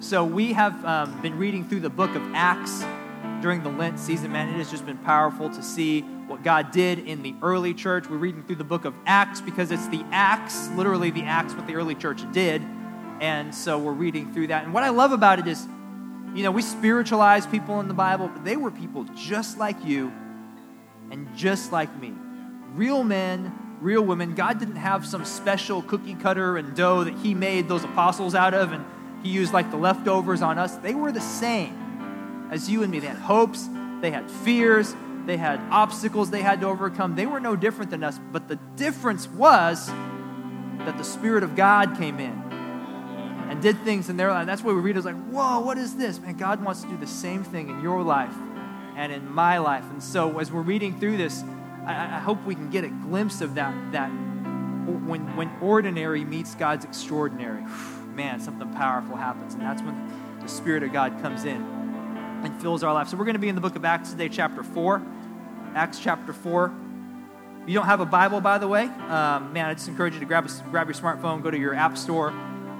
So we have um, been reading through the book of Acts during the Lent season. Man, it has just been powerful to see what God did in the early church. We're reading through the book of Acts because it's the Acts, literally the Acts, what the early church did. And so we're reading through that. And what I love about it is, you know, we spiritualize people in the Bible, but they were people just like you and just like me. Real men, real women. God didn't have some special cookie cutter and dough that He made those apostles out of and He used like the leftovers on us. They were the same as you and me. They had hopes, they had fears, they had obstacles they had to overcome. They were no different than us, but the difference was that the Spirit of God came in and did things in their life. That's why we read it like, whoa, what is this? Man, God wants to do the same thing in your life and in my life. And so as we're reading through this, I, I hope we can get a glimpse of that, that when, when ordinary meets God's extraordinary, man, something powerful happens. And that's when the Spirit of God comes in and fills our life. So we're going to be in the book of Acts today, chapter 4. Acts chapter 4. If you don't have a Bible, by the way, um, man, I just encourage you to grab, a, grab your smartphone, go to your app store,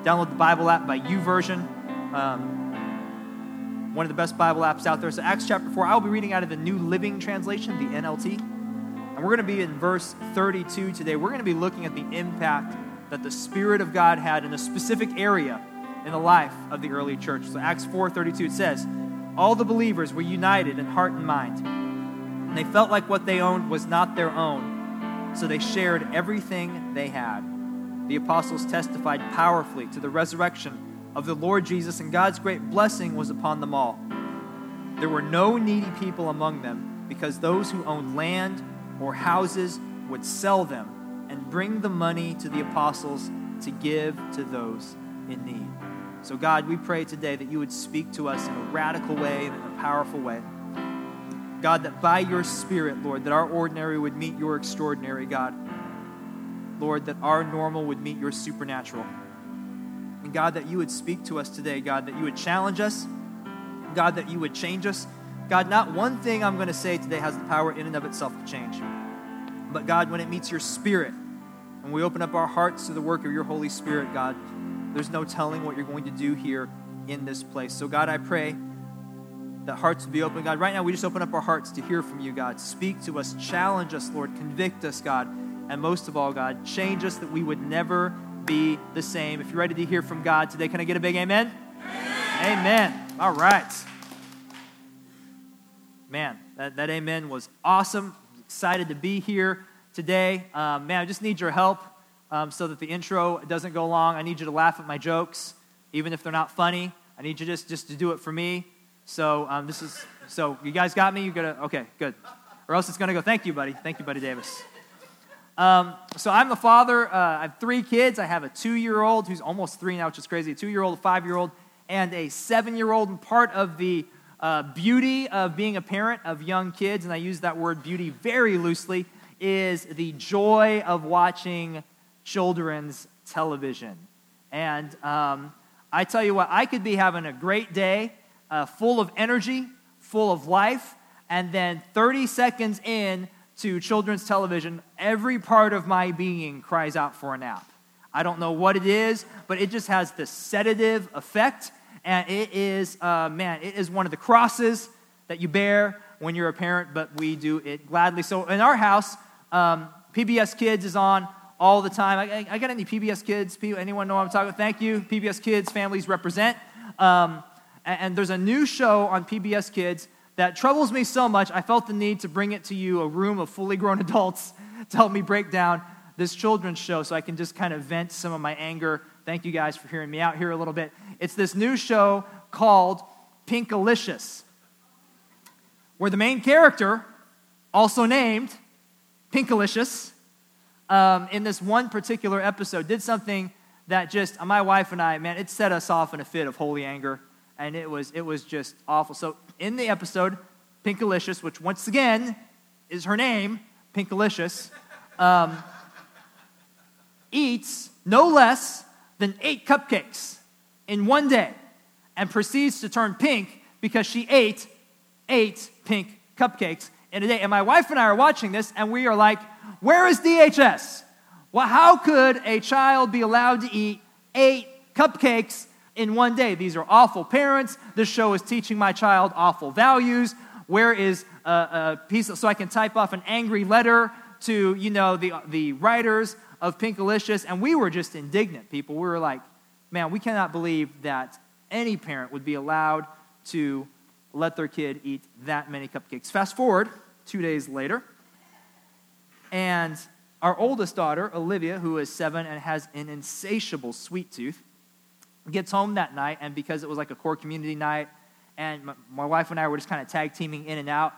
download the Bible app by YouVersion. Um, one of the best Bible apps out there. So, Acts chapter 4, I'll be reading out of the New Living Translation, the NLT. And we're going to be in verse 32 today. We're going to be looking at the impact that the Spirit of God had in a specific area in the life of the early church. So, Acts 4:32 it says, All the believers were united in heart and mind and they felt like what they owned was not their own, so they shared everything they had. The apostles testified powerfully to the resurrection of the Lord Jesus, and God's great blessing was upon them all. There were no needy people among them, because those who owned land or houses would sell them bring the money to the apostles to give to those in need. So, God, we pray today that you would speak to us in a radical way, in a powerful way. God, that by your Spirit, Lord, that our ordinary would meet your extraordinary, God. Lord, that our normal would meet your supernatural. And God, that you would speak to us today, God, that you would challenge us, God, that you would change us. God, not one thing I'm going to say today has the power in and of itself to change. But God, when it meets your Spirit, and we open up our hearts to the work of your Holy Spirit, God, there's no telling what you're going to do here in this place. So, God, I pray that hearts would be open. God, right now we just open up our hearts to hear from you, God. Speak to us, challenge us, Lord, convict us, God. And most of all, God, change us that we would never be the same. If you're ready to hear from God today, can I get a big amen? Amen. amen. All right. Man, that, that amen was awesome. Excited to be here today. Um, man, I just need your help um, so that the intro doesn't go long. I need you to laugh at my jokes, even if they're not funny. I need you just, just to do it for me. So um, this is so you guys got me. You gotta okay, good. Or else it's gonna go. Thank you, buddy. Thank you, buddy Davis. Um, so I'm the father. Uh, I have three kids. I have a two-year-old who's almost three now, which is crazy. A two-year-old, a five-year-old, and a seven-year-old. And part of the uh, beauty of being a parent of young kids, and I use that word beauty very loosely, is the joy of watching children's television. And um, I tell you what, I could be having a great day uh, full of energy, full of life, and then 30 seconds in to children's television, every part of my being cries out for a nap. I don't know what it is, but it just has this sedative effect, and it is, uh, man, it is one of the crosses that you bear when you're a parent, but we do it gladly. So in our house, um, PBS Kids is on all the time. I, I, I, got any PBS Kids? Anyone know what I'm talking about? Thank you. PBS Kids families represent. Um, and there's a new show on PBS Kids that troubles me so much, I felt the need to bring it to you, a room of fully grown adults, to help me break down this children's show so I can just kind of vent some of my anger. Thank you guys for hearing me out here a little bit. It's this new show called Pinkalicious, where the main character, also named Pinkalicious, um, in this one particular episode, did something that just, my wife and I, man, it set us off in a fit of holy anger and it was it was just awful. So in the episode, Pinkalicious, which once again is her name, Pinkalicious, um, eats no less than eight cupcakes in one day, and proceeds to turn pink because she ate eight pink cupcakes in a day. And my wife and I are watching this, and we are like, "Where is DHS? Well, how could a child be allowed to eat eight cupcakes in one day. These are awful parents. This show is teaching my child awful values. Where is a, a piece of, so I can type off an angry letter to, you know, the, the writers of Pinkalicious? And we were just indignant, people. We were like, man, we cannot believe that any parent would be allowed to let their kid eat that many cupcakes. Fast forward two days later, and our oldest daughter, Olivia, who is seven and has an insatiable sweet tooth, gets home that night, and because it was like a core community night, and my, my wife and I were just kind of tag teaming in and out,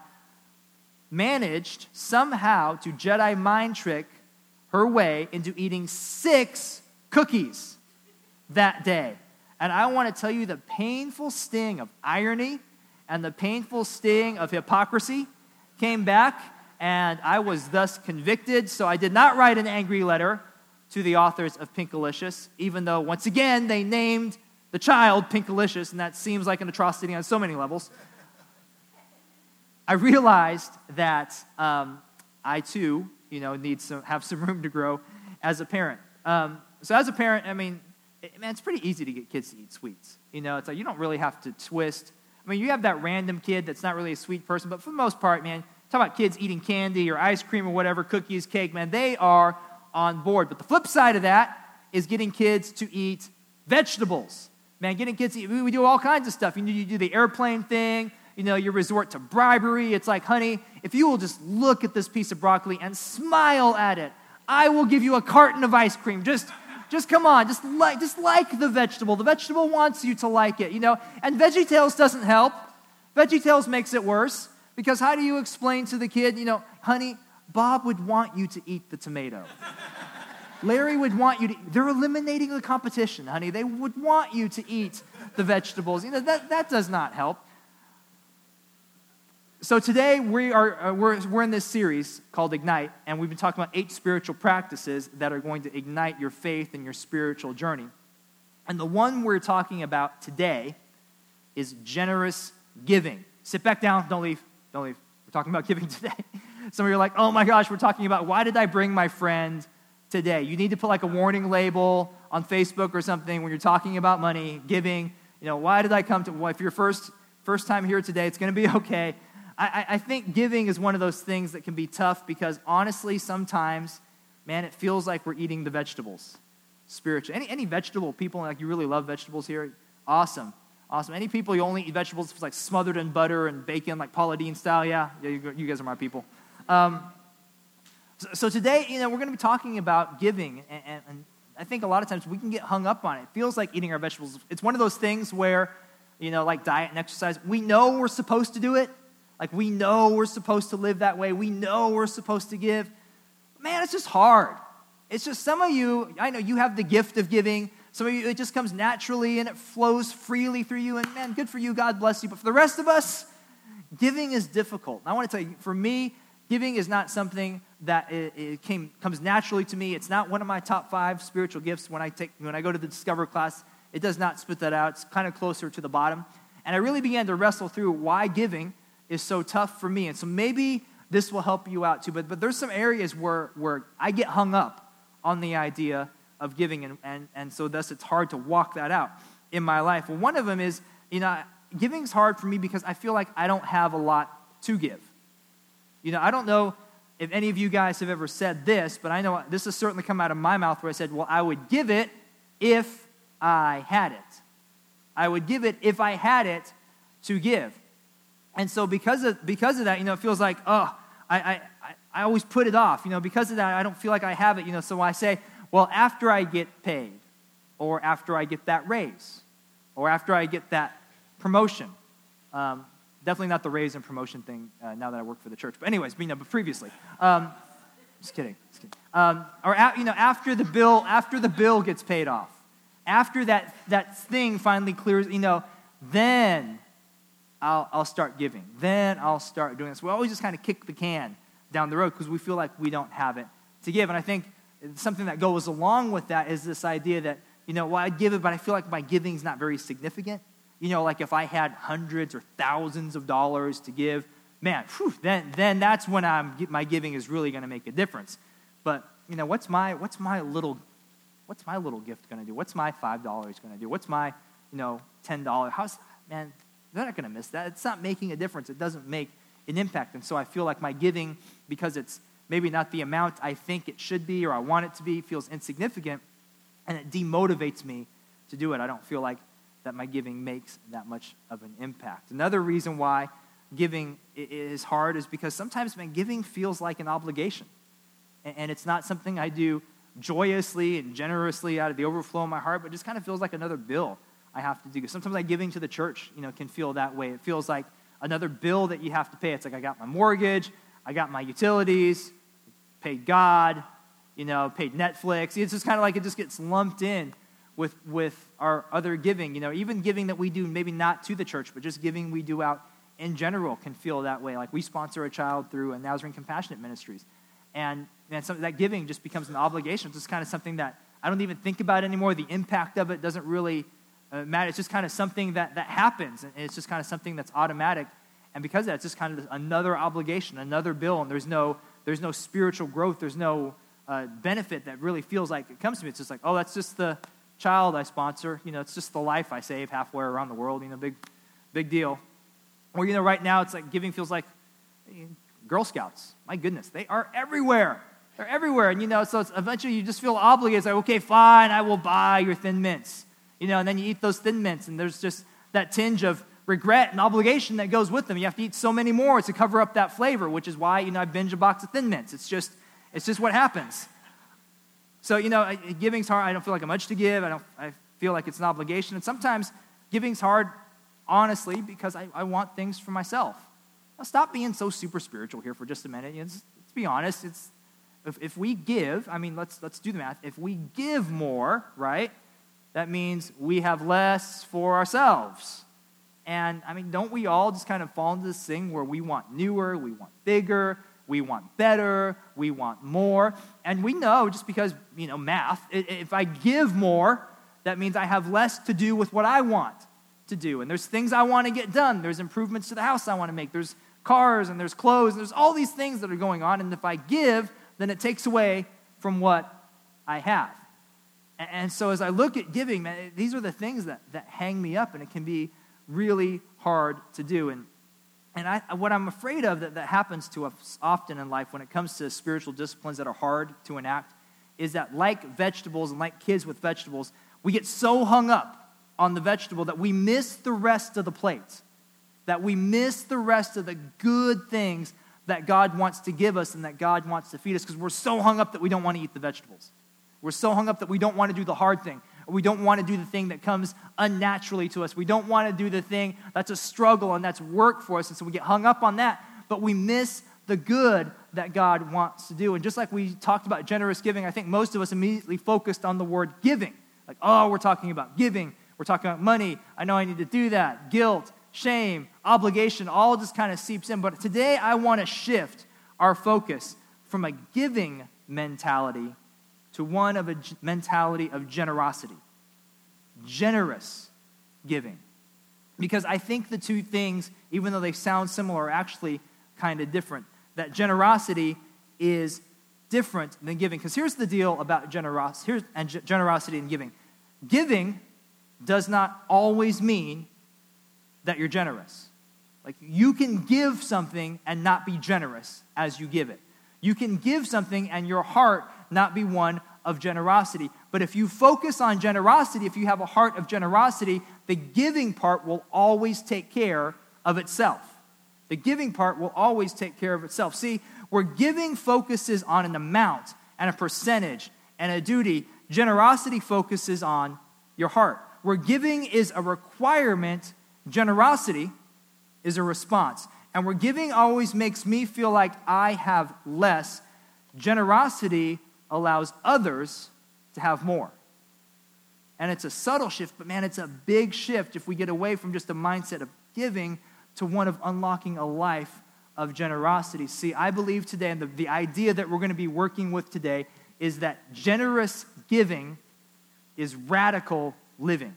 managed somehow to Jedi mind trick her way into eating six cookies that day. And I want to tell you the painful sting of irony and the painful sting of hypocrisy came back, and I was thus convicted. So I did not write an angry letter to the authors of Pinkalicious, even though, once again, they named the child Pinkalicious, and that seems like an atrocity on so many levels. I realized that um, I too, you know, need to have some room to grow as a parent. Um, so as a parent, I mean, it, man, it's pretty easy to get kids to eat sweets. You know, it's like you don't really have to twist I mean, you have that random kid that's not really a sweet person, but for the most part, man, talk about kids eating candy or ice cream or whatever, cookies, cake, man, they are on board. But the flip side of that is getting kids to eat vegetables. Man, getting kids eat, we do all kinds of stuff. You, you do the airplane thing, you know, you resort to bribery. It's like, honey, if you will just look at this piece of broccoli and smile at it, I will give you a carton of ice cream. Just just come on, just like, just like the vegetable. The vegetable wants you to like it, you know. And VeggieTales doesn't help. VeggieTales makes it worse because how do you explain to the kid, you know, honey, Bob would want you to eat the tomato. Larry would want you to, they're eliminating the competition, honey. They would want you to eat the vegetables. You know, that, that does not help. So today we are uh, we're, we're in this series called Ignite, and we've been talking about eight spiritual practices that are going to ignite your faith and your spiritual journey. And the one we're talking about today is generous giving. Sit back down, don't leave, don't leave. We're talking about giving today. Some of you are like, oh my gosh, we're talking about why did I bring my friend today? You need to put like a warning label on Facebook or something when you're talking about money, giving. You know, why did I come to? Well, if you're first first time here today, it's going to be okay. I, I think giving is one of those things that can be tough because honestly, sometimes, man, it feels like we're eating the vegetables spiritually. Any, any vegetable people, like you really love vegetables here? Awesome. Awesome. Any people you only eat vegetables like smothered in butter and bacon, like Paula Deen style? Yeah, yeah you, you guys are my people. Um, so, so, today, you know, we're going to be talking about giving, and, and, and I think a lot of times we can get hung up on it. It feels like eating our vegetables. It's one of those things where, you know, like diet and exercise, we know we're supposed to do it, like we know we're supposed to live that way. We know we're supposed to give. Man, it's just hard. It's just some of you, I know you have the gift of giving. Some of you, it just comes naturally and it flows freely through you. And man, good for you. God bless you. But for the rest of us, giving is difficult. And I want to tell you, for me, giving is not something that it, it came, comes naturally to me. It's not one of my top five spiritual gifts when I, take, when I go to the Discover class. It does not spit that out. It's kind of closer to the bottom. And I really began to wrestle through why giving is so tough for me. And so maybe this will help you out too. But, but there's some areas where, where I get hung up on the idea of giving, and, and, and so thus it's hard to walk that out in my life. Well, one of them is, you know, giving's hard for me because I feel like I don't have a lot to give. You know, I don't know if any of you guys have ever said this, but I know this has certainly come out of my mouth where I said, well, I would give it if I had it. I would give it if I had it to give. And so because of, because of that, you know, it feels like, oh, I, I, I always put it off. You know, because of that, I don't feel like I have it. You know, so I say, well, after I get paid, or after I get that raise, or after I get that promotion. Um, definitely not the raise and promotion thing uh, now that I work for the church. But anyways, you know, but previously. Um, just kidding. Just kidding. Um, or you know, after the bill, after the bill gets paid off, after that that thing finally clears, you know, then I'll, I'll start giving. Then I'll start doing this. We always just kind of kick the can down the road because we feel like we don't have it to give. And I think something that goes along with that is this idea that, you know, well, I give it, but I feel like my giving is not very significant. You know, like if I had hundreds or thousands of dollars to give, man, whew, then, then that's when I'm, my giving is really going to make a difference. But, you know, what's my, what's my little, what's my little gift going to do? What's my $5 going to do? What's my you know, $10. How's, man, they're not going to miss that. It's not making a difference. It doesn't make an impact. And so I feel like my giving, because it's maybe not the amount I think it should be or I want it to be, feels insignificant, and it demotivates me to do it. I don't feel like that my giving makes that much of an impact. Another reason why giving is hard is because sometimes my giving feels like an obligation. And it's not something I do joyously and generously out of the overflow of my heart, but just kind of feels like another bill I have to do. Sometimes I giving to the church, you know, can feel that way. It feels like another bill that you have to pay. It's like I got my mortgage, I got my utilities, paid God, you know, paid Netflix. It's just kind of like it just gets lumped in with, with our other giving. You know, even giving that we do, maybe not to the church, but just giving we do out in general can feel that way. Like we sponsor a child through a Nazarene Compassionate Ministries. And, and some, that giving just becomes an obligation. It's just kind of something that I don't even think about anymore. The impact of it doesn't really uh. It's just kind of something that, that happens. And it's just kind of something that's automatic. And because of that, it's just kind of another obligation, another bill. And there's no, there's no spiritual growth. There's no uh, benefit that really feels like it comes to me. It's just like, oh, that's just the child I sponsor. You know, it's just the life I save halfway around the world. You know, big, big deal. Or, you know, right now it's like giving feels like Girl Scouts. My goodness, they are everywhere. They're everywhere. And, you know, so eventually you just feel obligated. It's like, okay, fine, I will buy your thin mints. You know, and then you eat those thin mints, and there's just that tinge of regret and obligation that goes with them. You have to eat so many more to cover up that flavor, which is why, you know, I binge a box of thin mints. It's just, it's just what happens. So, you know, giving's hard. I don't feel like I'm much to give. I don't I feel like it's an obligation. And sometimes giving's hard, honestly, because I, I want things for myself. Now, stop being so super spiritual here for just a minute. You know, let's, let's be honest. It's, if, if we give, I mean, let's, let's do the math. If we give more, right, that means we have less for ourselves. And I mean, don't we all just kind of fall into this thing where we want newer, we want bigger, we want better, we want more. And we know just because, you know, math, if I give more, that means I have less to do with what I want to do. And there's things I want to get done. There's improvements to the house I want to make. There's cars and there's clothes. And there's all these things that are going on. And if I give, then it takes away from what I have. And so as I look at giving, man, these are the things that, that hang me up, and it can be really hard to do. And and I, what I'm afraid of that, that happens to us often in life when it comes to spiritual disciplines that are hard to enact is that, like vegetables and like kids with vegetables, we get so hung up on the vegetable that we miss the rest of the plate, that we miss the rest of the good things that God wants to give us and that God wants to feed us because we're so hung up that we don't want to eat the vegetables. We're so hung up that we don't want to do the hard thing. We don't want to do the thing that comes unnaturally to us. We don't want to do the thing that's a struggle and that's work for us. And so we get hung up on that, but we miss the good that God wants to do. And just like we talked about generous giving, I think most of us immediately focused on the word giving. Like, oh, we're talking about giving. We're talking about money. I know I need to do that. Guilt, shame, obligation, all just kind of seeps in. But today I want to shift our focus from a giving mentality to one of a mentality of generosity, generous giving. Because I think the two things, even though they sound similar, are actually kind of different. That generosity is different than giving. Because here's the deal about generosity, here's, and generosity and giving. Giving does not always mean that you're generous. Like you can give something and not be generous as you give it. You can give something and your heart not be one of generosity. But if you focus on generosity, if you have a heart of generosity, the giving part will always take care of itself. The giving part will always take care of itself. See, where giving focuses on an amount and a percentage and a duty, generosity focuses on your heart. Where giving is a requirement, generosity is a response. And where giving always makes me feel like I have less, generosity allows others to have more. And it's a subtle shift, but man, it's a big shift if we get away from just a mindset of giving to one of unlocking a life of generosity. See, I believe today, and the, the idea that we're going to be working with today is that generous giving is radical living.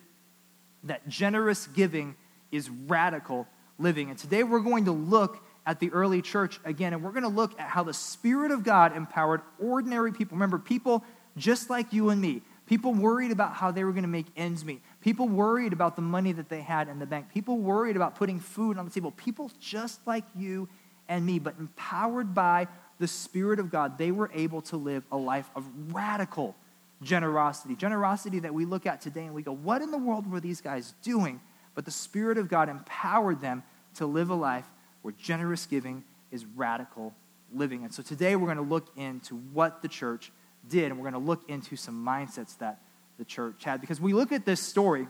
That generous giving is radical living. And today we're going to look at the early church again, and we're going to look at how the Spirit of God empowered ordinary people. Remember, people just like you and me, people worried about how they were going to make ends meet, People worried about the money that they had in the bank. People worried about putting food on the table. People just like you and me, but empowered by the Spirit of God, they were able to live a life of radical generosity. Generosity that we look at today and we go, what in the world were these guys doing? But the Spirit of God empowered them to live a life where generous giving is radical living. And so today we're going to look into what the church did, and we're going to look into some mindsets that the church had. Because we look at this story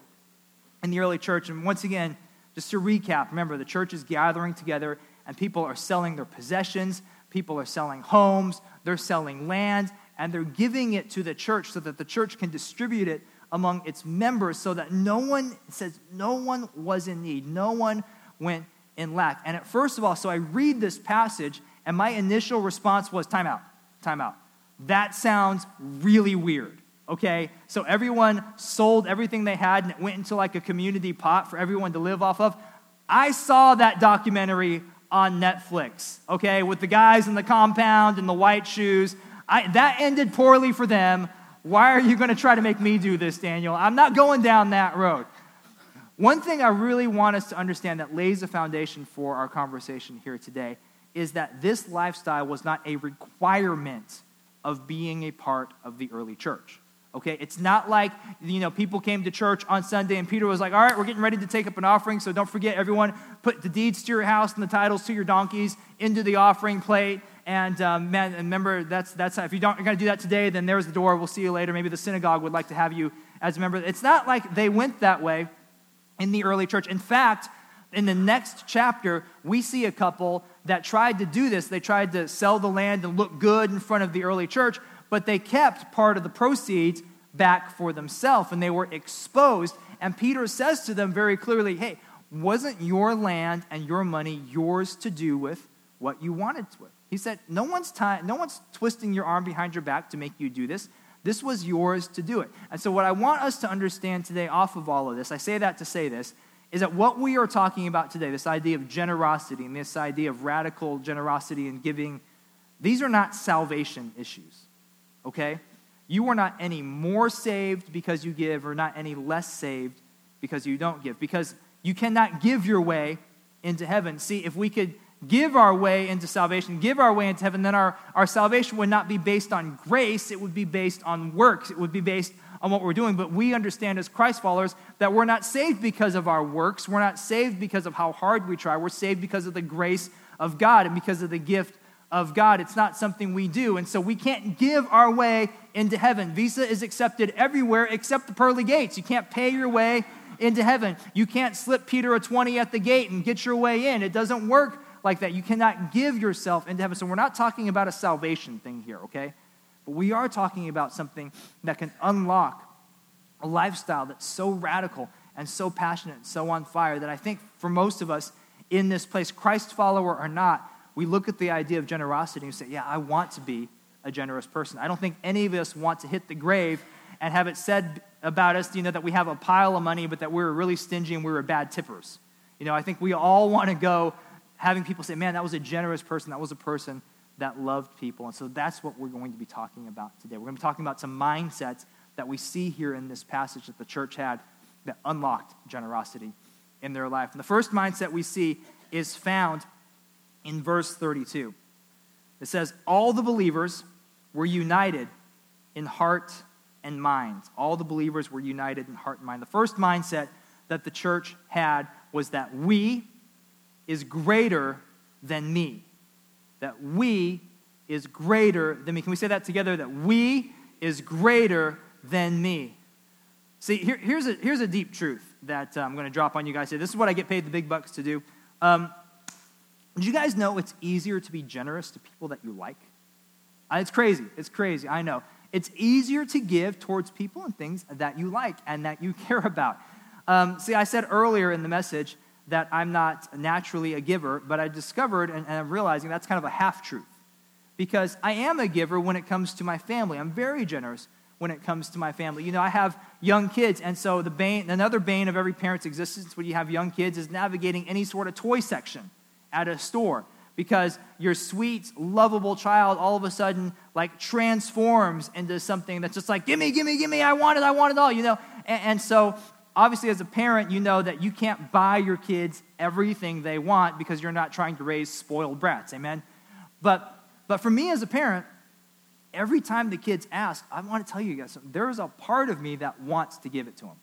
in the early church, and once again, just to recap, remember the church is gathering together, and people are selling their possessions, people are selling homes, they're selling land, and they're giving it to the church so that the church can distribute it among its members so that no one says no one was in need no one went in lack and at first of all so i read this passage and my initial response was time out time out that sounds really weird okay so everyone sold everything they had and it went into like a community pot for everyone to live off of i saw that documentary on netflix okay with the guys in the compound and the white shoes I, that ended poorly for them. Why are you going to try to make me do this, Daniel? I'm not going down that road. One thing I really want us to understand that lays a foundation for our conversation here today is that this lifestyle was not a requirement of being a part of the early church. Okay, it's not like, you know, people came to church on Sunday and Peter was like, all right, we're getting ready to take up an offering, so don't forget, everyone, put the deeds to your house and the titles to your donkeys into the offering plate. And um, man, remember, that's, that's if you don't, you're going to do that today, then there's the door. We'll see you later. Maybe the synagogue would like to have you as a member. It's not like they went that way in the early church. In fact, in the next chapter, we see a couple that tried to do this. They tried to sell the land and look good in front of the early church, but they kept part of the proceeds back for themselves and they were exposed. And Peter says to them very clearly, hey, wasn't your land and your money yours to do with what you wanted with? He said, no one's, no one's twisting your arm behind your back to make you do this. This was yours to do it. And so, what I want us to understand today, off of all of this, I say that to say this, is that what we are talking about today, this idea of generosity and this idea of radical generosity and giving, these are not salvation issues, okay? You are not any more saved because you give, or not any less saved because you don't give, because you cannot give your way into heaven. See, if we could give our way into salvation, give our way into heaven, then our, our salvation would not be based on grace, it would be based on works, it would be based on what we're doing. But we understand as Christ followers that we're not saved because of our works, we're not saved because of how hard we try, we're saved because of the grace of God and because of the gift of God. It's not something we do. And so we can't give our way into heaven. Visa is accepted everywhere except the pearly gates. You can't pay your way into heaven. You can't slip Peter a 20 at the gate and get your way in. It doesn't work like that. You cannot give yourself into heaven. So we're not talking about a salvation thing here, okay? But we are talking about something that can unlock a lifestyle that's so radical and so passionate and so on fire that I think for most of us in this place, Christ follower or not, we look at the idea of generosity and say, yeah, I want to be a generous person. I don't think any of us want to hit the grave and have it said about us, you know, that we have a pile of money, but that we are really stingy and we were bad tippers. You know, I think we all want to go having people say, man, that was a generous person. That was a person that loved people. And so that's what we're going to be talking about today. We're going to be talking about some mindsets that we see here in this passage that the church had that unlocked generosity in their life. And the first mindset we see is found in verse 32. It says, All the believers were united in heart and mind. All the believers were united in heart and mind. The first mindset that the church had was that we, is greater than me. That we is greater than me. Can we say that together? That we is greater than me. See, here, here's, a, here's a deep truth that uh, I'm going to drop on you guys here. This is what I get paid the big bucks to do. Um, did you guys know it's easier to be generous to people that you like? Uh, it's crazy. It's crazy. I know. It's easier to give towards people and things that you like and that you care about. Um, see, I said earlier in the message that I'm not naturally a giver, but I discovered and, and I'm realizing that's kind of a half truth. Because I am a giver when it comes to my family. I'm very generous when it comes to my family. You know, I have young kids, and so the bane, another bane of every parent's existence when you have young kids is navigating any sort of toy section at a store because your sweet, lovable child all of a sudden like transforms into something that's just like, gimme, gimme, gimme, I want it, I want it all, you know? And, and so obviously, as a parent, you know that you can't buy your kids everything they want because you're not trying to raise spoiled brats. Amen? But, but for me as a parent, every time the kids ask, I want to tell you guys something. There is a part of me that wants to give it to them,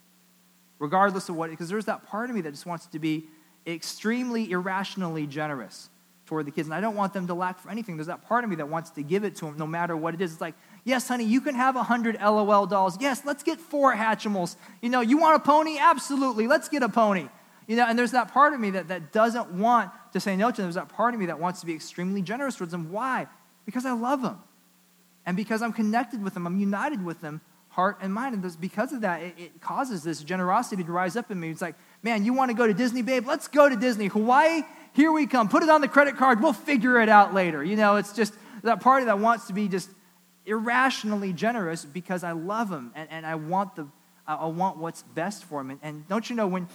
regardless of what, because there's that part of me that just wants to be extremely irrationally generous toward the kids. And I don't want them to lack for anything. There's that part of me that wants to give it to them no matter what it is. It's like, yes, honey, you can have 100 LOL dolls. Yes, let's get four Hatchimals. You know, you want a pony? Absolutely. Let's get a pony. You know, and there's that part of me that, that doesn't want to say no to them. There's that part of me that wants to be extremely generous towards them. Why? Because I love them. And because I'm connected with them, I'm united with them, heart and mind. And because of that, it, it causes this generosity to rise up in me. It's like, man, you want to go to Disney, babe? Let's go to Disney. Hawaii, here we come. Put it on the credit card. We'll figure it out later. You know, it's just that party that wants to be just irrationally generous because I love them and, and I, want the, I want what's best for them. And, and don't you know, when,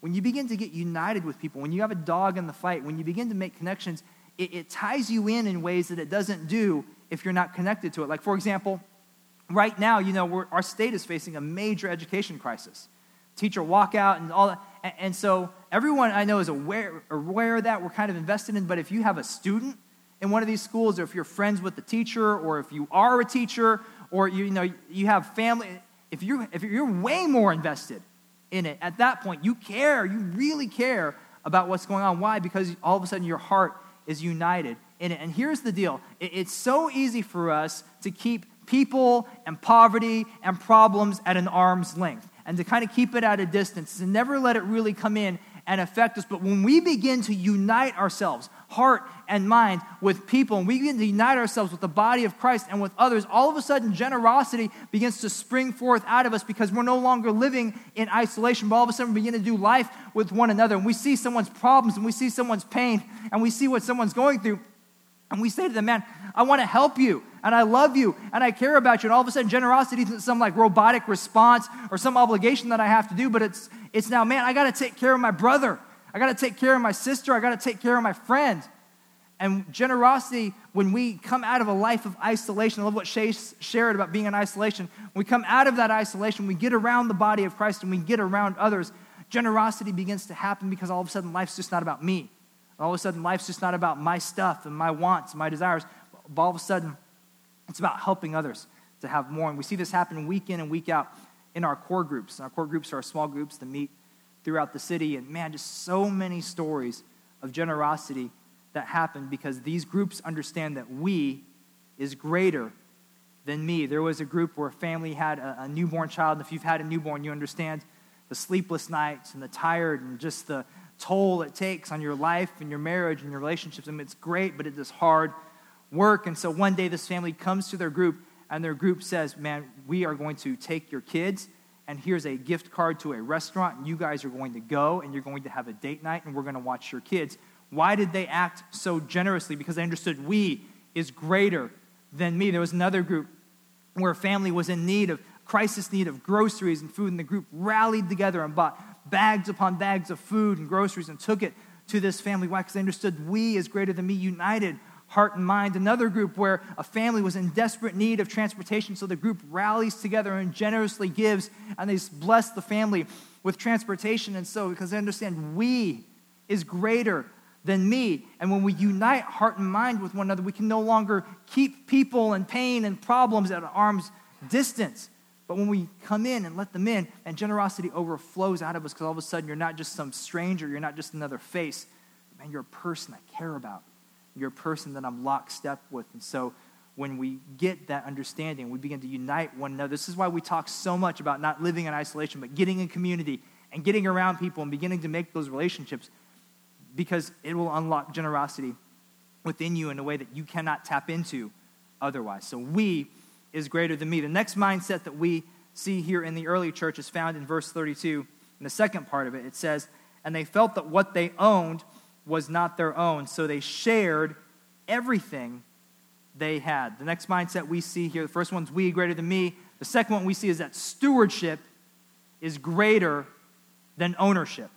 when you begin to get united with people, when you have a dog in the fight, when you begin to make connections, it, it ties you in in ways that it doesn't do if you're not connected to it. Like, for example, right now, you know, our state is facing a major education crisis. Teacher walkout and all that. And, and so everyone I know is aware, aware of that. We're kind of invested in. But if you have a student in one of these schools, or if you're friends with the teacher, or if you are a teacher, or you, you know you have family, if you're if you're way more invested in it at that point, you care, you really care about what's going on. Why? Because all of a sudden your heart is united in it. And here's the deal: it, it's so easy for us to keep people and poverty and problems at an arm's length and to kind of keep it at a distance and never let it really come in and affect us. But when we begin to unite ourselves, heart and mind, with people, and we begin to unite ourselves with the body of Christ and with others, all of a sudden generosity begins to spring forth out of us because we're no longer living in isolation, but all of a sudden we begin to do life with one another. And we see someone's problems and we see someone's pain and we see what someone's going through. And we say to them, man, I want to help you and I love you and I care about you. And all of a sudden, generosity isn't some like robotic response or some obligation that I have to do, but it's, it's now, man, I got to take care of my brother. I got to take care of my sister. I got to take care of my friend. And generosity, when we come out of a life of isolation, I love what Shay shared about being in isolation. When we come out of that isolation, we get around the body of Christ and we get around others. Generosity begins to happen because all of a sudden life's just not about me. All of a sudden, life's just not about my stuff and my wants, and my desires. But all of a sudden, it's about helping others to have more. And we see this happen week in and week out in our core groups. Our core groups are our small groups that meet throughout the city. And man, just so many stories of generosity that happened because these groups understand that we is greater than me. There was a group where a family had a, a newborn child. And if you've had a newborn, you understand the sleepless nights and the tired and just the toll it takes on your life and your marriage and your relationships. I mean, it's great, but it is hard work. And so one day this family comes to their group, and their group says, Man, we are going to take your kids, and here's a gift card to a restaurant, and you guys are going to go, and you're going to have a date night, and we're going to watch your kids. Why did they act so generously? Because they understood we is greater than me. There was another group where a family was in need of crisis need of groceries and food, and the group rallied together and bought bags upon bags of food and groceries and took it to this family. Why? Because they understood we is greater than me, united heart and mind. Another group where a family was in desperate need of transportation, so the group rallies together and generously gives, and they bless the family with transportation. And so, because they understand we is greater than me. And when we unite heart and mind with one another, we can no longer keep people and pain and problems at an arm's distance. But when we come in and let them in, and generosity overflows out of us because all of a sudden you're not just some stranger, you're not just another face. Man, you're a person I care about. You're a person that I'm lockstep with. And so when we get that understanding, we begin to unite one another. This is why we talk so much about not living in isolation, but getting in community and getting around people and beginning to make those relationships because it will unlock generosity within you in a way that you cannot tap into otherwise. So we is greater than me. The next mindset that we see here in the early church is found in verse 32. In the second part of it, it says, And they felt that what they owned was not their own, so they shared everything they had. The next mindset we see here, the first one's we greater than me. The second one we see is that stewardship is greater than ownership.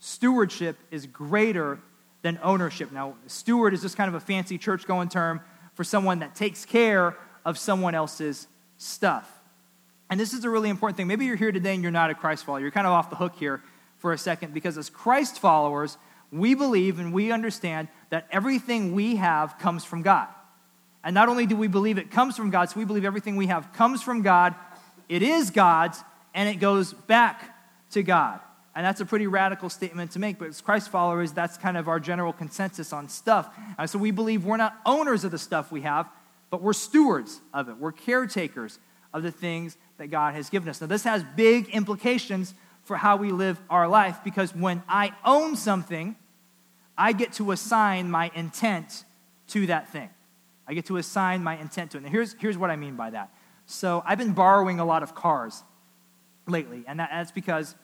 Stewardship is greater than ownership. Now, steward is just kind of a fancy church going term for someone that takes care of someone else's stuff. And this is a really important thing. Maybe you're here today and you're not a Christ follower. You're kind of off the hook here for a second because as Christ followers, we believe and we understand that everything we have comes from God. And not only do we believe it comes from God, so we believe everything we have comes from God, it is God's, and it goes back to God. And that's a pretty radical statement to make, but as Christ followers, that's kind of our general consensus on stuff. And so we believe we're not owners of the stuff we have, but we're stewards of it. We're caretakers of the things that God has given us. Now, this has big implications for how we live our life because when I own something, I get to assign my intent to that thing. I get to assign my intent to it. And here's, here's what I mean by that. So I've been borrowing a lot of cars lately, and that, that's because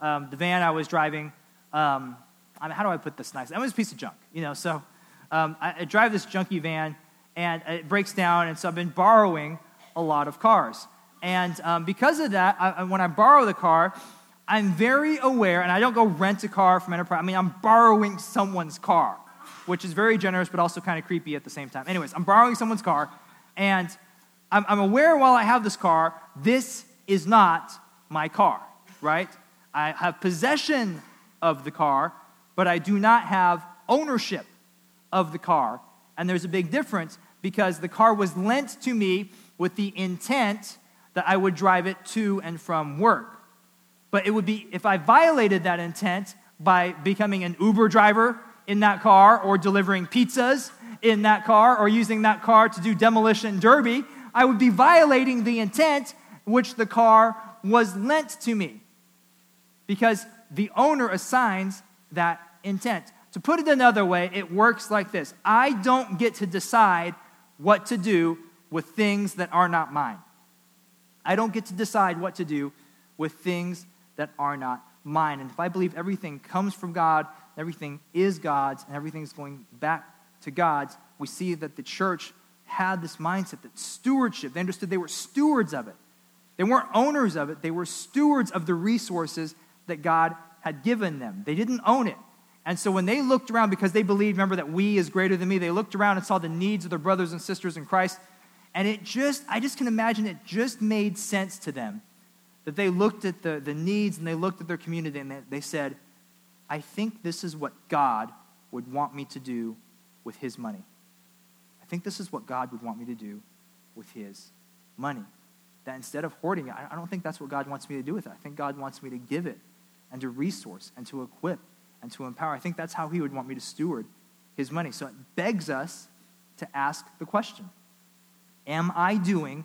um, the van I was driving, um, I mean, how do I put this nice? It was a piece of junk, you know. So um, I, I drive this junky van, and it breaks down, and so I've been borrowing a lot of cars. And um, because of that, I, when I borrow the car, I'm very aware, and I don't go rent a car from Enterprise. I mean, I'm borrowing someone's car, which is very generous, but also kind of creepy at the same time. Anyways, I'm borrowing someone's car, and I'm, I'm aware while I have this car, this is not my car, right? I have possession of the car, but I do not have ownership of the car. And there's a big difference because the car was lent to me with the intent that I would drive it to and from work. But it would be, if I violated that intent by becoming an Uber driver in that car or delivering pizzas in that car or using that car to do demolition derby, I would be violating the intent which the car was lent to me because the owner assigns that intent. To put it another way, it works like this I don't get to decide what to do with things that are not mine. I don't get to decide what to do with things that are not mine. And if I believe everything comes from God, everything is God's, and everything's going back to God's, we see that the church had this mindset that stewardship, they understood they were stewards of it. They weren't owners of it, they were stewards of the resources that God had given them. They didn't own it. And so when they looked around, because they believed, remember, that we is greater than me, they looked around and saw the needs of their brothers and sisters in Christ. And it just, I just can imagine it just made sense to them that they looked at the, the needs and they looked at their community and they, they said, I think this is what God would want me to do with his money. I think this is what God would want me to do with his money. That instead of hoarding it, I don't think that's what God wants me to do with it. I think God wants me to give it and to resource and to equip and to empower. I think that's how he would want me to steward his money. So it begs us to ask the question Am I doing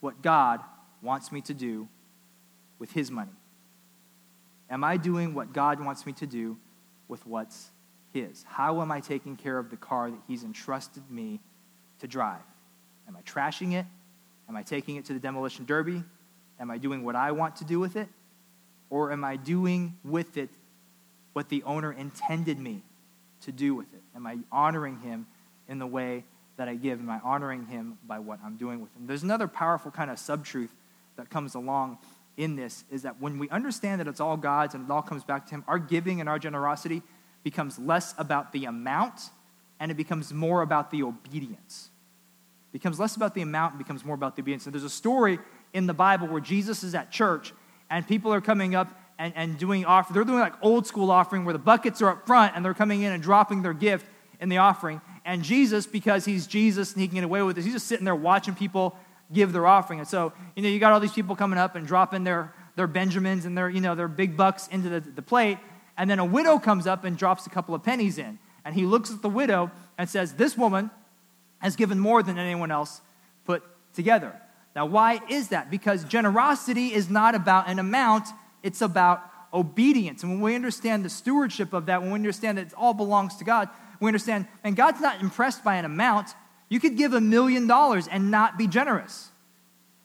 what God wants me to do with his money? Am I doing what God wants me to do with what's his? How am I taking care of the car that he's entrusted me to drive? Am I trashing it? Am I taking it to the demolition derby? Am I doing what I want to do with it? Or am I doing with it what the owner intended me to do with it? Am I honoring him in the way that I give? Am I honoring him by what I'm doing with him? There's another powerful kind of subtruth that comes along in this is that when we understand that it's all God's and it all comes back to him, our giving and our generosity becomes less about the amount and it becomes more about the obedience. It becomes less about the amount and becomes more about the obedience. And there's a story in the Bible where Jesus is at church and people are coming up and, and doing offering. They're doing like old school offering where the buckets are up front and they're coming in and dropping their gift in the offering. And Jesus, because he's Jesus and he can get away with this, he's just sitting there watching people give their offering. And so, you know, you got all these people coming up and dropping their, their Benjamins and their, you know, their big bucks into the, the plate. And then a widow comes up and drops a couple of pennies in. And he looks at the widow and says, This woman has given more than anyone else put together. Now, why is that? Because generosity is not about an amount, it's about obedience. And when we understand the stewardship of that, when we understand that it all belongs to God, we understand, and God's not impressed by an amount. You could give a million dollars and not be generous.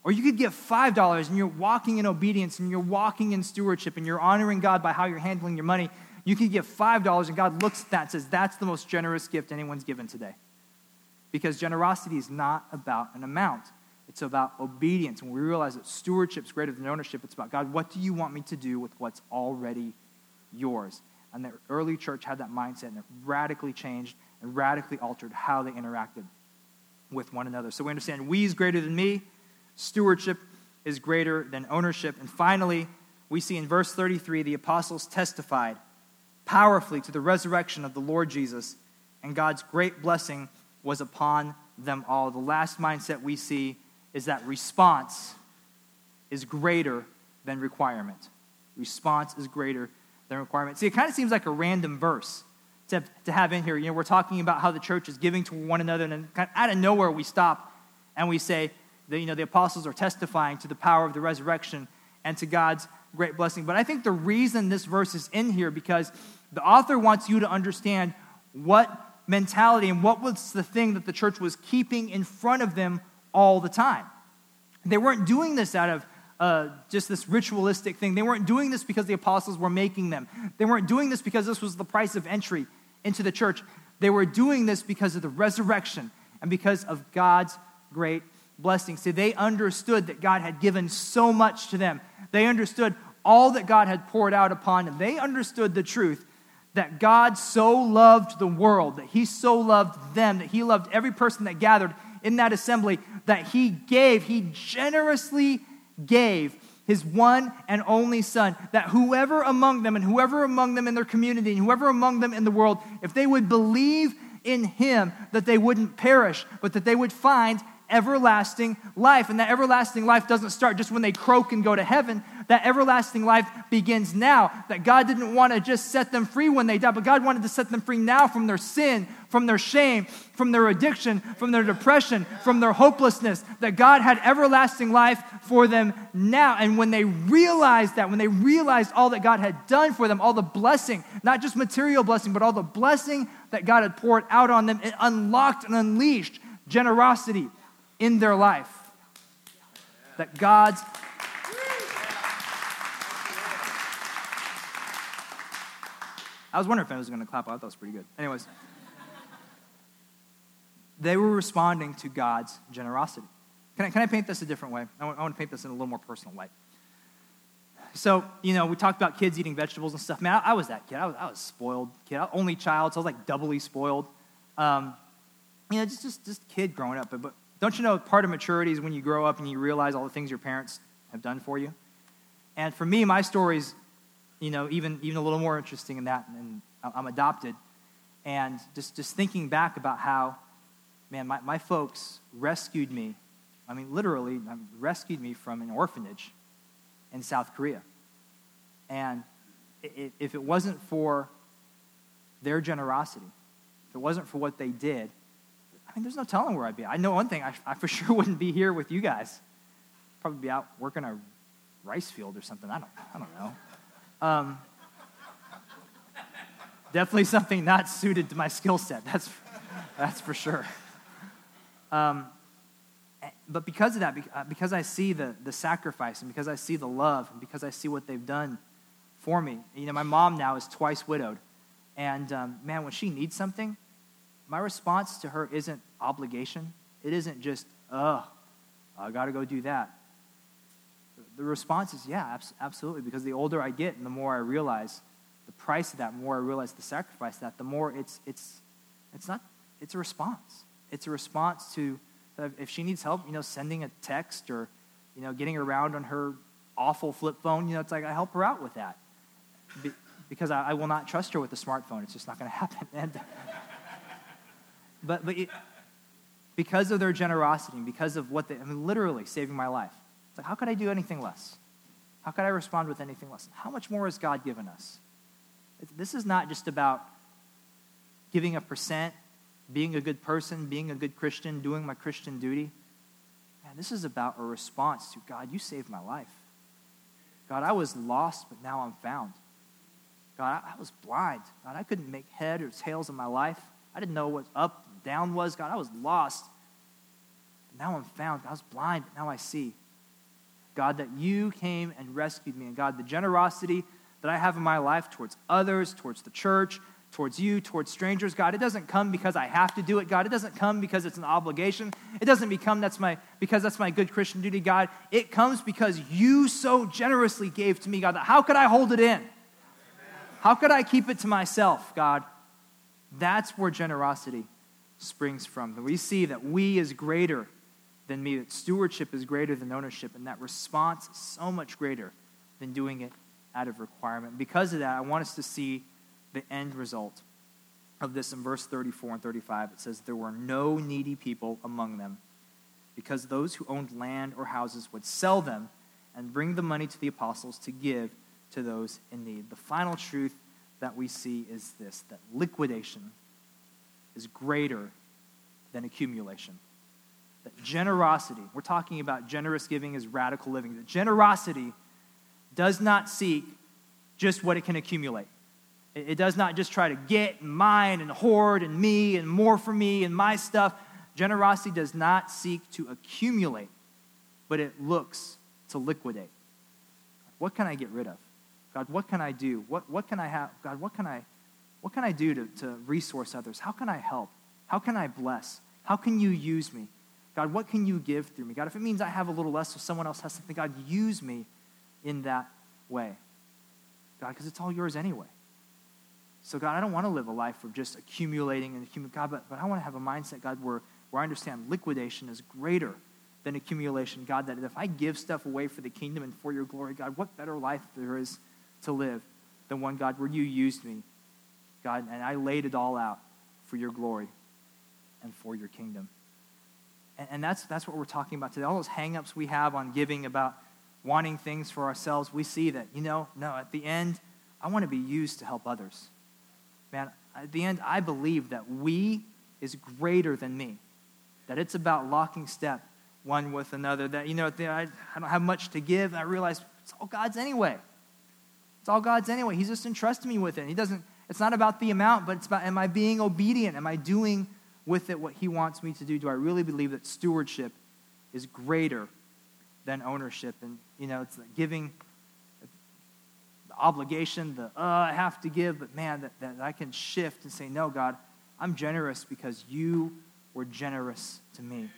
Or you could give $5 and you're walking in obedience and you're walking in stewardship and you're honoring God by how you're handling your money. You could give $5 and God looks at that and says, That's the most generous gift anyone's given today. Because generosity is not about an amount, it's about obedience. When we realize that stewardship is greater than ownership, it's about God, what do you want me to do with what's already yours? And the early church had that mindset, and it radically changed and radically altered how they interacted with one another. So we understand we is greater than me, stewardship is greater than ownership. And finally, we see in verse 33 the apostles testified powerfully to the resurrection of the Lord Jesus, and God's great blessing was upon them all. The last mindset we see is that response is greater than requirement. Response is greater than requirement. See, it kind of seems like a random verse to, to have in here. You know, we're talking about how the church is giving to one another, and then kind of out of nowhere we stop and we say, that, you know, the apostles are testifying to the power of the resurrection and to God's great blessing. But I think the reason this verse is in here because the author wants you to understand what mentality and what was the thing that the church was keeping in front of them all the time. They weren't doing this out of uh, just this ritualistic thing. They weren't doing this because the apostles were making them. They weren't doing this because this was the price of entry into the church. They were doing this because of the resurrection and because of God's great blessing. See, they understood that God had given so much to them. They understood all that God had poured out upon them. They understood the truth that God so loved the world, that He so loved them, that He loved every person that gathered in that assembly, that He gave, He generously gave his one and only son, that whoever among them and whoever among them in their community and whoever among them in the world, if they would believe in him, that they wouldn't perish, but that they would find everlasting life. And that everlasting life doesn't start just when they croak and go to heaven. That everlasting life begins now. That God didn't want to just set them free when they died, but God wanted to set them free now from their sin, from their shame, from their addiction, from their depression, from their hopelessness. That God had everlasting life for them now. And when they realized that, when they realized all that God had done for them, all the blessing, not just material blessing, but all the blessing that God had poured out on them, it unlocked and unleashed generosity in their life. That God's I was wondering if I was going to clap. I thought that was pretty good. Anyways, they were responding to God's generosity. Can I, can I paint this a different way? I want, I want to paint this in a little more personal light. So, you know, we talked about kids eating vegetables and stuff. Man, I, I was that kid. I was, I was spoiled kid. I, only child, so I was like doubly spoiled. Um, you know, just, just, just kid growing up. But, but don't you know part of maturity is when you grow up and you realize all the things your parents have done for you? And for me, my story's, you know, even, even a little more interesting in that. And I'm adopted. And just, just thinking back about how, man, my, my folks rescued me. I mean, literally, rescued me from an orphanage in South Korea. And if it wasn't for their generosity, if it wasn't for what they did, I mean, there's no telling where I'd be. I know one thing, I, I for sure wouldn't be here with you guys. Probably be out working a rice field or something. I don't, I don't know. Um, definitely something not suited to my skill set. That's, that's for sure. Um, but because of that, uh, because I see the, the sacrifice and because I see the love and because I see what they've done for me, you know, my mom now is twice widowed. And um, man, when she needs something, my response to her isn't obligation. It isn't just, oh, I got to go do that. The response is, yeah, absolutely. Because the older I get and the more I realize the price of that, the more I realize the sacrifice of that, the more it's, it's, it's not, it's a response. It's a response to, if she needs help, you know, sending a text or, you know, getting around on her awful flip phone, you know, it's like I help her out with that. Be, because I, I, will not trust her with a smartphone. It's just not going to happen. And, but, but it, because of their generosity and because of what they, I mean, literally saving my life. Like, how could I do anything less? How could I respond with anything less? How much more has God given us? This is not just about giving a percent, being a good person, being a good Christian, doing my Christian duty. Man, this is about a response to God, you saved my life. God, I was lost, but now I'm found. God, I, was blind. God, I couldn't make head or tails of my life. I didn't know what up down was. God, I was lost. But now I'm found. God, I was blind, but now I see. God, that you came and rescued me. And God, the generosity that I have in my life towards others, towards the church, towards you, towards strangers, God, it doesn't come because I have to do it, God. It doesn't come because it's an obligation. It doesn't become that's my because that's my good Christian duty, God. It comes because you so generously gave to me, God. How could I hold it in? How could I keep it to myself, God? That's where generosity springs from. we see that we is greater than me, that stewardship is greater than ownership, and that response is so much greater than doing it out of requirement. Because of that, I want us to see the end result of this in verse 34 and 35. It says, There were no needy people among them, because those who owned land or houses would sell them and bring the money to the apostles to give to those in need. The final truth that we see is this that liquidation is greater than accumulation. That generosity, we're talking about generous giving as radical living, that generosity does not seek just what it can accumulate. It does not just try to get and mine and hoard and me and more for me and my stuff. Generosity does not seek to accumulate, but it looks to liquidate. What can I get rid of? God, what can I do? What, what can I have? God, what can I, what can I do to, to resource others? How can I help? How can I bless? How can you use me? God, what can you give through me? God, if it means I have a little less so someone else has something, God, use me in that way. God, because it's all yours anyway. So, God, I don't want to live a life of just accumulating and accumulating, God, but, but I want to have a mindset, God, where, where I understand liquidation is greater than accumulation. God, that if I give stuff away for the kingdom and for your glory, God, what better life there is to live than one, God, where you used me, God, and I laid it all out for your glory and for your kingdom. And, that's, that's what we're talking about today. All those hangups we have on giving about wanting things for ourselves, we see that, you know, no, at the end, I want to be used to help others. Man, at the end, I believe that we is greater than me, that it's about locking step one with another, that, you know, I, I don't have much to give, I realize it's all God's anyway. It's all God's anyway. He's just entrusted me with it. He doesn't, it's not about the amount, but it's about am I being obedient? Am I doing with it what He wants me to do? Do I really believe that stewardship is greater than ownership? And, you know, it's like giving the obligation, the, uh, I have to give, but man, that, that I can shift and say, no, God, I'm generous because you were generous to me.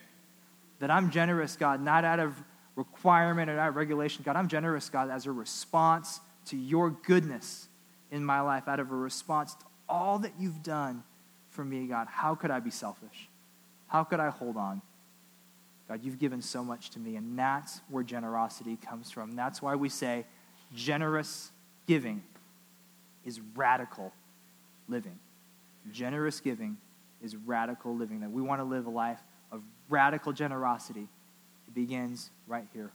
That I'm generous, God, not out of requirement or out of regulation. God, I'm generous, God, as a response to your goodness in my life, out of a response to all that you've done for me, God. How could I be selfish? How could I hold on? God, you've given so much to me, and that's where generosity comes from. That's why we say generous giving is radical living. Generous giving is radical living. That we want to live a life of radical generosity. It begins right here